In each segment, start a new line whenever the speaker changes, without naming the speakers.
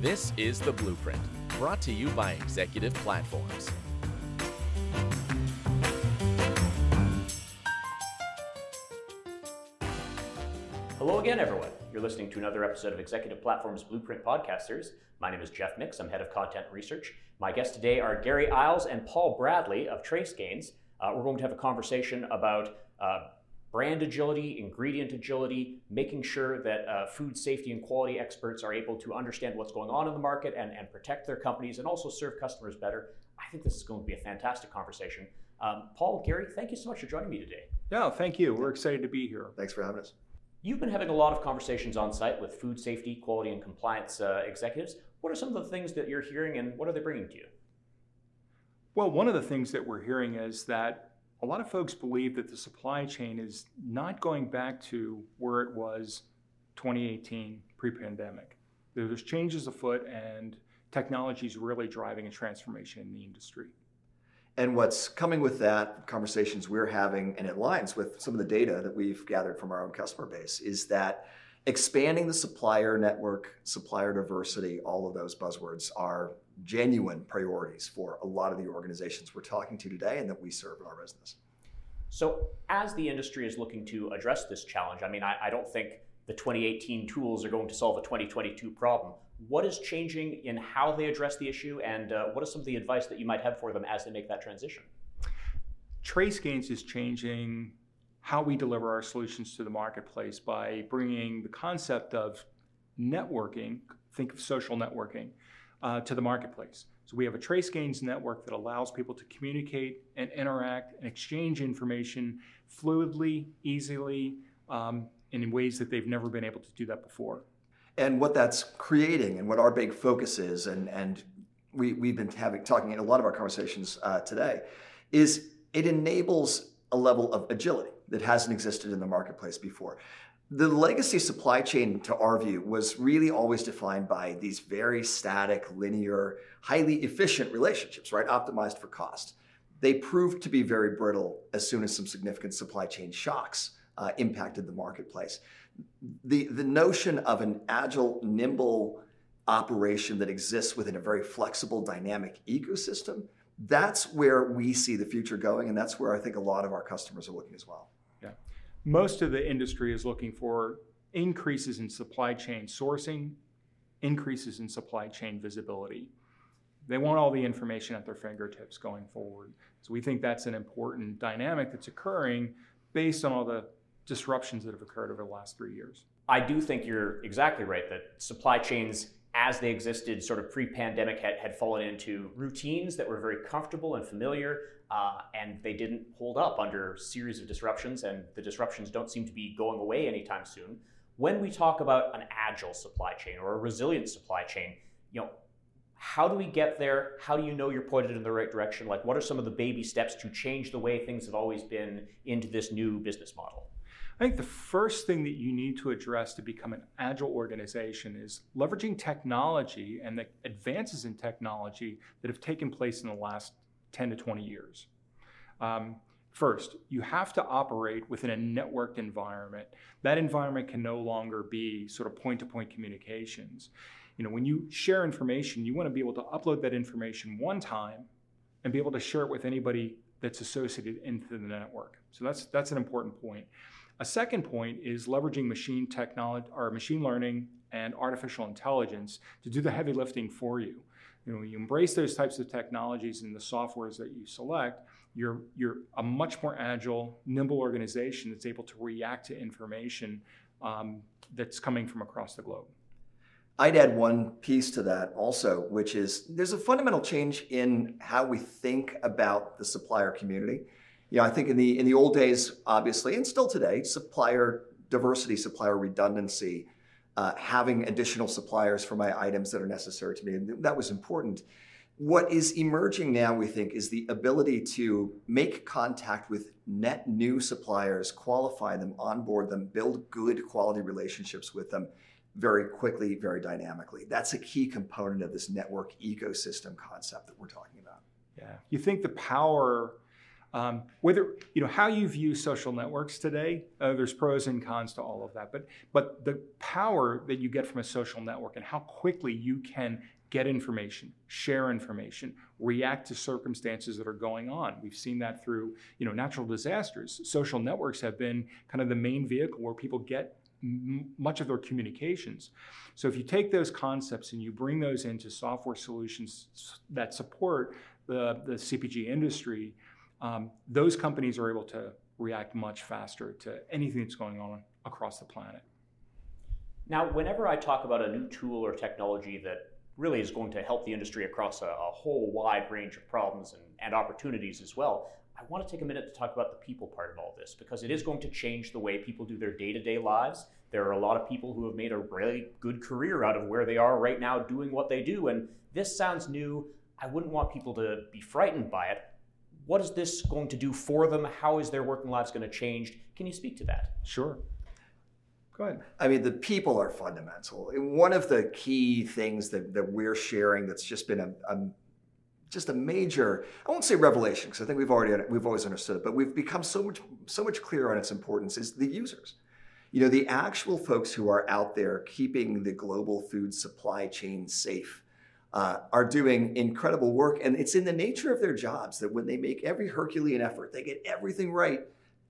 This is The Blueprint, brought to you by Executive Platforms.
Hello again, everyone. You're listening to another episode of Executive Platform's Blueprint Podcast Series. My name is Jeff Mix. I'm head of content research. My guests today are Gary Iles and Paul Bradley of TraceGains. Uh, we're going to have a conversation about uh, brand agility, ingredient agility, making sure that uh, food safety and quality experts are able to understand what's going on in the market and, and protect their companies and also serve customers better. I think this is going to be a fantastic conversation. Um, Paul, Gary, thank you so much for joining me today.
Yeah, thank you. We're excited to be here.
Thanks for having us.
You've been having a lot of conversations on site with food safety, quality, and compliance uh, executives. What are some of the things that you're hearing and what are they bringing to you?
Well, one of the things that we're hearing is that a lot of folks believe that the supply chain is not going back to where it was 2018 pre-pandemic. There's changes afoot and technology is really driving a transformation in the industry.
And what's coming with that, conversations we're having, and it aligns with some of the data that we've gathered from our own customer base, is that expanding the supplier network, supplier diversity, all of those buzzwords are genuine priorities for a lot of the organizations we're talking to today and that we serve in our business.
So, as the industry is looking to address this challenge, I mean, I, I, don't think the 2018 tools are going to solve a 2022 problem. What is changing in how they address the issue, and uh, what is some of the advice that you might have for them as they make that transition?
TraceGains is changing how we deliver our solutions to the marketplace by bringing the concept of networking, think of social networking, uh, to the marketplace. So we have a TraceGains network that allows people to communicate and interact and exchange information fluidly, easily, um, and in ways that they've never been able to do that before.
And what that's creating and what our big focus is, and, and we, we've been having talking in a lot of our conversations uh, today, is it enables a level of agility that hasn't existed in the marketplace before. The legacy supply chain, to our view, was really always defined by these very static, linear, highly efficient relationships, right? Optimized for cost. They proved to be very brittle as soon as some significant supply chain shocks uh, impacted the marketplace. The, the notion of an agile, nimble operation that exists within a very flexible, dynamic ecosystem, that's where we see the future going, and that's where I think a lot of our customers are looking as well
most of the industry is looking for increases in supply chain sourcing, increases in supply chain visibility. They want all the information at their fingertips going forward. So we think that's an important dynamic that's occurring based on all the disruptions that have occurred over the last three years.
I do think you're exactly right that supply chains as they existed sort of pre-pandemic had, had fallen into routines that were very comfortable and familiar uh, and they didn't hold up under a series of disruptions and the disruptions don't seem to be going away anytime soon. When we talk about an agile supply chain or a resilient supply chain you know how do we get there? How do you know you're pointed in the right direction? Like what are some of the baby steps to change the way things have always been into this new business model
I think the first thing that you need to address to become an agile organization is leveraging technology and the advances in technology that have taken place in the last 10 to 20 years. Um, first, you have to operate within a networked environment. That environment can no longer be sort of point to point communications. You know, when you share information, you want to be able to upload that information one time and be able to share it with anybody that's associated into the network. So that's that's an important point. A second point is leveraging machine technology or machine learning and artificial intelligence to do the heavy lifting for you. You know, you embrace those types of technologies and the softwares that you select, you're, you're a much more agile, nimble organization that's able to react to information um, that's coming from across the globe.
I'd add one piece to that also, which is there's a fundamental change in how we think about the supplier community. You know, I think in the in the old days, obviously, and still today, supplier diversity, supplier redundancy, uh, having additional suppliers for my items that are necessary to me, that was important. What is emerging now, we think, is the ability to make contact with net new suppliers, qualify them, onboard them, build good quality relationships with them very quickly, very dynamically. That's a key component of this network ecosystem concept that we're talking about.
Yeah. You think the power Um, whether you know how you view social networks today, uh, there's pros and cons to all of that. But but the power that you get from a social network and how quickly you can get information, share information, react to circumstances that are going on. We've seen that through you know natural disasters. Social networks have been kind of the main vehicle where people get much of their communications. So if you take those concepts and you bring those into software solutions that support the, the CPG industry um, those companies are able to react much faster to anything that's going on across the planet.
Now, whenever I talk about a new tool or technology that really is going to help the industry across a, a whole wide range of problems and, and opportunities as well, I want to take a minute to talk about the people part of all this because it is going to change the way people do their day to day lives. There are a lot of people who have made a really good career out of where they are right now doing what they do. And this sounds new. I wouldn't want people to be frightened by it. What is this going to do for them? How is their working lives going to change? Can you speak to that?
Sure. Go ahead.
I mean, the people are fundamental. One of the key things that, that we're sharing that's just been a, a just a major i won't say revelation because i think we've already we've always understood it but we've become so much so much clearer on its importance is the users you know the actual folks who are out there keeping the global food supply chain safe uh, are doing incredible work. And it's in the nature of their jobs that when they make every Herculean effort, they get everything right,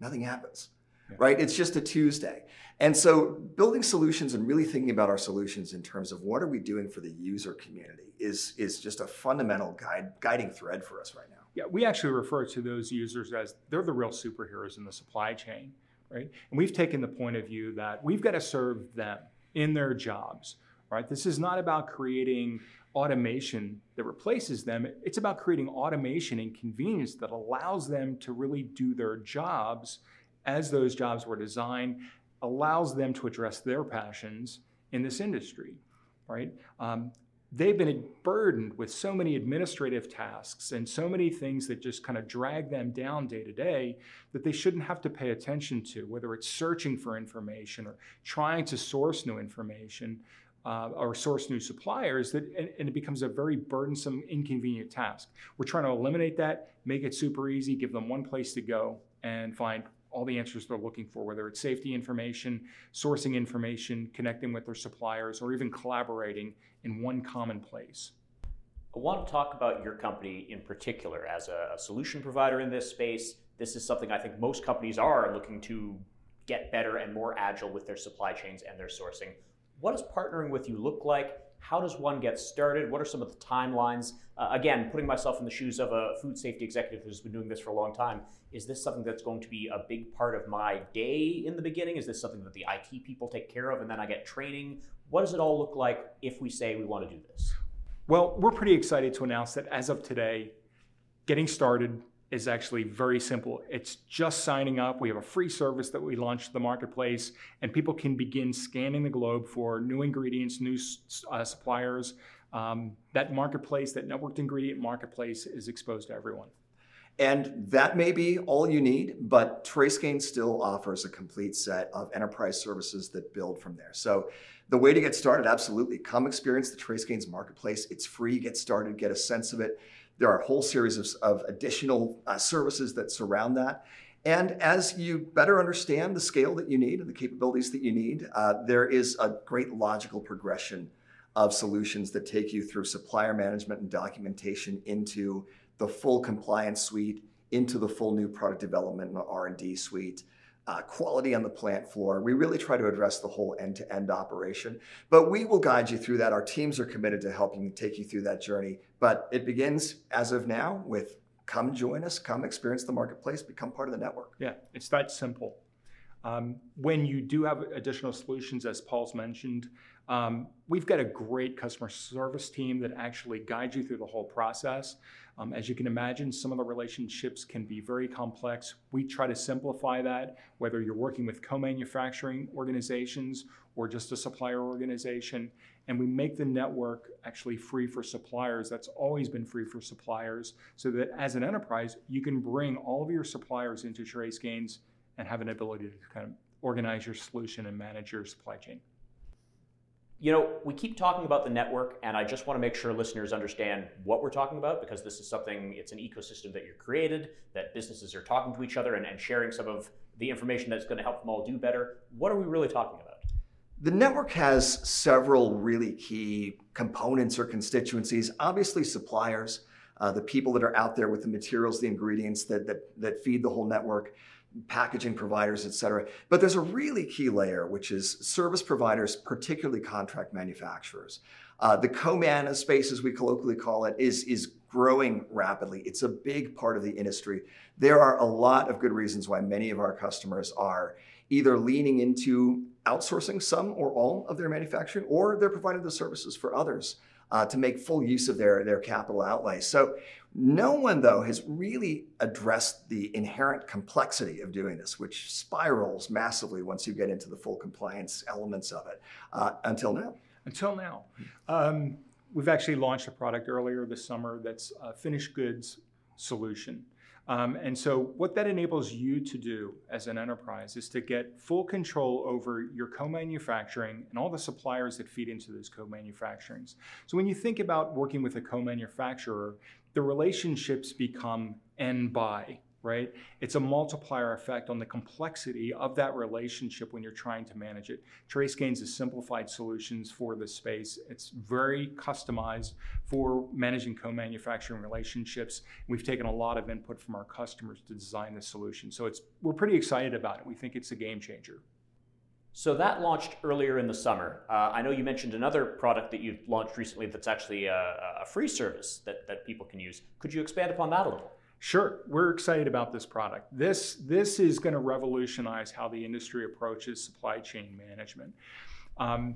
nothing happens. Yeah. Right? It's just a Tuesday. And so building solutions and really thinking about our solutions in terms of what are we doing for the user community is, is just a fundamental guide, guiding thread for us right now.
Yeah, we actually refer to those users as they're the real superheroes in the supply chain, right? And we've taken the point of view that we've got to serve them in their jobs, right? This is not about creating automation that replaces them. It's about creating automation and convenience that allows them to really do their jobs as those jobs were designed, allows them to address their passions in this industry, right? Um, they've been burdened with so many administrative tasks and so many things that just kind of drag them down day to day that they shouldn't have to pay attention to, whether it's searching for information or trying to source new information uh, or source new suppliers that and, and, it becomes a very burdensome inconvenient task. We're trying to eliminate that make it super easy give them one place to go and find all the answers they're looking for whether it's safety information sourcing information connecting with their suppliers or even collaborating in one common place.
I want to talk about your company in particular as a, a solution provider in this space. This is something i think most companies are looking to get better and more agile with their supply chains and their sourcing what does partnering with you look like? How does one get started? What are some of the timelines? Uh, again, putting myself in the shoes of a food safety executive who's been doing this for a long time, is this something that's going to be a big part of my day in the beginning? Is this something that the IT people take care of and then I get training? What does it all look like if we say we want to do this?
Well, we're pretty excited to announce that as of today, getting started is actually very simple. It's just signing up. We have a free service that we launched to the marketplace, and people can begin scanning the globe for new ingredients, new uh, suppliers. Um, that marketplace, that networked ingredient marketplace, is exposed to everyone.
And that may be all you need, but TraceGains still offers a complete set of enterprise services that build from there. So the way to get started, absolutely, come experience the TraceGains marketplace. It's free, get started, get a sense of it. There are a whole series of, of additional uh, services that surround that. And as you better understand the scale that you need and the capabilities that you need, uh, there is a great logical progression of solutions that take you through supplier management and documentation into the full compliance suite, into the full new product development and R&D suite, uh, quality on the plant floor. We really try to address the whole end to end operation, but we will guide you through that. Our teams are committed to helping take you through that journey. But it begins as of now with come join us, come experience the marketplace, become part of the network.
Yeah, it's that simple. Um, when you do have additional solutions, as Paul's mentioned, um, we've got a great customer service team that actually guides you through the whole process. Um, as you can imagine, some of the relationships can be very complex. We try to simplify that, whether you're working with co manufacturing organizations or just a supplier organization. And we make the network actually free for suppliers. That's always been free for suppliers, so that as an enterprise, you can bring all of your suppliers into TraceGains and have an ability to kind of organize your solution and manage your supply chain.
You know, we keep talking about the network, and I just want to make sure listeners understand what we're talking about because this is something, it's an ecosystem that you're created, that businesses are talking to each other and, and sharing some of the information that's going to help them all do better. What are we really talking about?
The network has several really key components or constituencies. Obviously, suppliers, uh, the people that are out there with the materials, the ingredients that, that, that feed the whole network packaging providers, et cetera. But there's a really key layer, which is service providers, particularly contract manufacturers. Uh, the co-man space, as we colloquially call it, is, is growing rapidly. It's a big part of the industry. There are a lot of good reasons why many of our customers are either leaning into outsourcing some or all of their manufacturing, or they're providing the services for others uh, to make full use of their, their capital outlay. So no one, though, has really addressed the inherent complexity of doing this, which spirals massively once you get into the full compliance elements of it uh, until now.
Until now. Um, we've actually launched a product earlier this summer that's a finished goods solution. Um, and so, what that enables you to do as an enterprise is to get full control over your co manufacturing and all the suppliers that feed into those co manufacturings. So, when you think about working with a co manufacturer, the relationships become N by right? It's a multiplier effect on the complexity of that relationship when you're trying to manage it. TraceGains is simplified solutions for this space. It's very customized for managing co-manufacturing relationships. We've taken a lot of input from our customers to design this solution. So it's we're pretty excited about it. We think it's a game changer.
So that launched earlier in the summer. Uh, I know you mentioned another product that you've launched recently that's actually a, a free service that, that people can use. Could you expand upon that a little?
Sure, we're excited about this product. This, this is going to revolutionize how the industry approaches supply chain management. Um,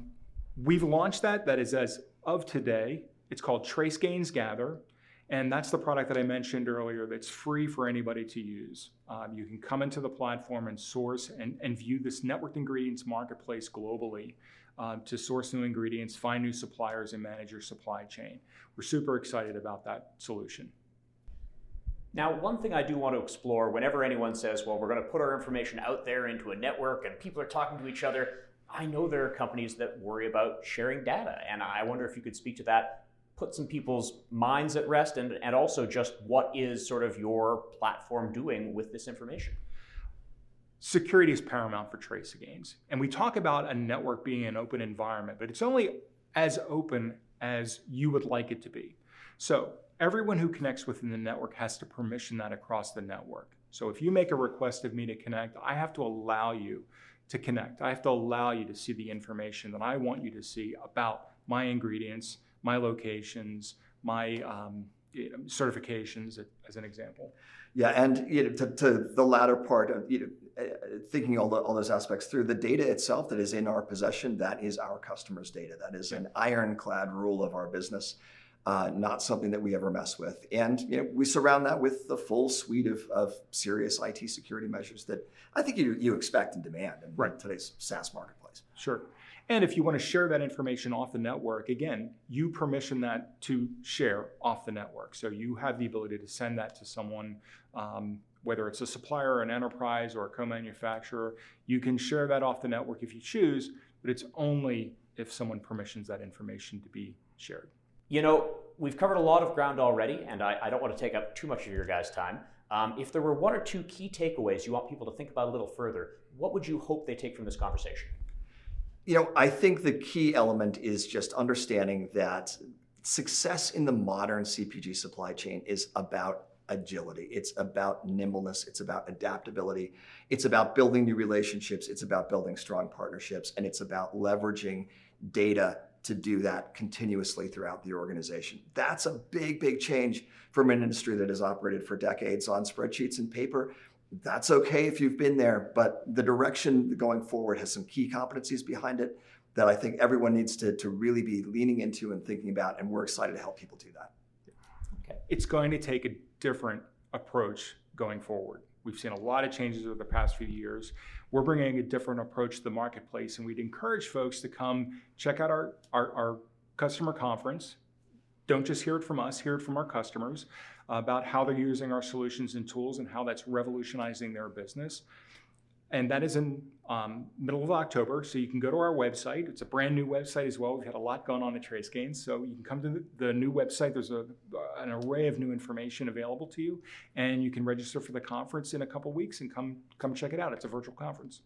we've launched that. That is as of today. It's called TraceGains Gather. And that's the product that I mentioned earlier that's free for anybody to use. Um, you can come into the platform and source and, and view this networked ingredients marketplace globally uh, to source new ingredients, find new suppliers, and manage your supply chain. We're super excited about that solution.
Now, one thing I do want to explore whenever anyone says, well, we're going to put our information out there into a network and people are talking to each other, I know there are companies that worry about sharing data. And I wonder if you could speak to that, put some people's minds at rest, and, and also just what is sort of your platform doing with this information?
Security is paramount for TraceGains. And we talk about a network being an open environment, but it's only as open as you would like it to be. So everyone who connects within the network has to permission that across the network. So if you make a request of me to connect, I have to allow you to connect. I have to allow you to see the information that I want you to see about my ingredients, my locations, my um, certifications, as an example.
Yeah, and you know, to, to the latter part of you know, uh, thinking all, the, all those aspects through, the data itself that is in our possession, that is our customers' data. That is an ironclad rule of our business uh, not something that we ever mess with. And you know, we surround that with the full suite of, of serious IT security measures that I think you, you expect and demand in right. today's SaaS marketplace.
Sure. And if you want to share that information off the network, again, you permission that to share off the network. So you have the ability to send that to someone, um, whether it's a supplier, an enterprise, or a co manufacturer. You can share that off the network if you choose, but it's only if someone permissions that information to be shared.
You know, we've covered a lot of ground already, and I, I don't want to take up too much of your guys' time. Um, if there were one or two key takeaways you want people to think about a little further, what would you hope they take from this conversation?
You know, I think the key element is just understanding that success in the modern CPG supply chain is about agility. It's about nimbleness. It's about adaptability. It's about building new relationships. It's about building strong partnerships. And it's about leveraging data to do that continuously throughout the organization. That's a big, big change from an industry that has operated for decades on spreadsheets and paper. That's okay if you've been there, but the direction going forward has some key competencies behind it that I think everyone needs to, to really be leaning into and thinking about, and we're excited to help people do that.
Okay. It's going to take a different approach going forward. We've seen a lot of changes over the past few years. We're bringing a different approach to the marketplace, and we'd encourage folks to come check out our, our, our customer conference. Don't just hear it from us, hear it from our customers about how they're using our solutions and tools and how that's revolutionizing their business. And that is in um, middle of October. So you can go to our website. It's a brand new website as well. We've had a lot going on at TraceGains, so you can come to the, the new website. There's a, an array of new information available to you, and you can register for the conference in a couple weeks and come come check it out. It's a virtual conference.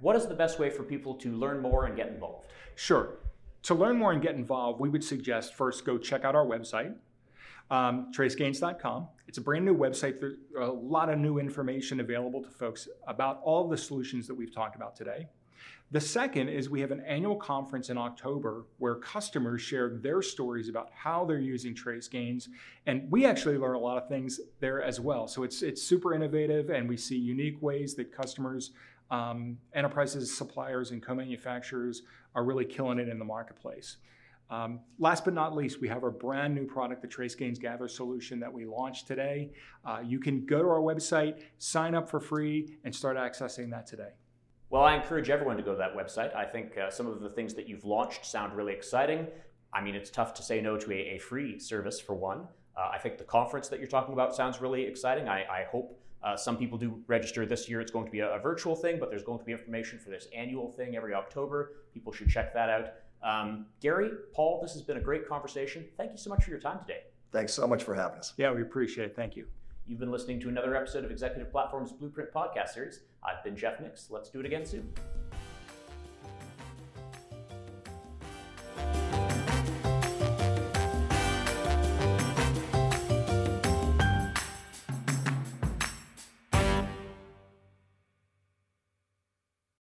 What is the best way for people to learn more and get involved?
Sure. To learn more and get involved, we would suggest first go check out our website, um, tracegains.com. It's a brand new website. There's a lot of new information available to folks about all the solutions that we've talked about today. The second is we have an annual conference in October where customers share their stories about how they're using TraceGains, and we actually learn a lot of things there as well. So it's it's super innovative, and we see unique ways that customers, um, enterprises, suppliers, and co-manufacturers are really killing it in the marketplace. Um, last but not least, we have our brand new product, the TraceGains Gather solution that we launched today. Uh, you can go to our website, sign up for free, and start accessing that today.
Well, I encourage everyone to go to that website. I think uh, some of the things that you've launched sound really exciting. I mean, it's tough to say no to a, a free service for one. Uh, I think the conference that you're talking about sounds really exciting. I, I hope uh, some people do register this year. It's going to be a, a, virtual thing, but there's going to be information for this annual thing every October. People should check that out. Um, Gary, Paul, this has been a great conversation. Thank you so much for your time today.
Thanks so much for having us.
Yeah, we appreciate it. Thank you.
You've been listening to another episode of Executive Platform's Blueprint Podcast Series. I've been Jeff Mix. Let's do it again soon.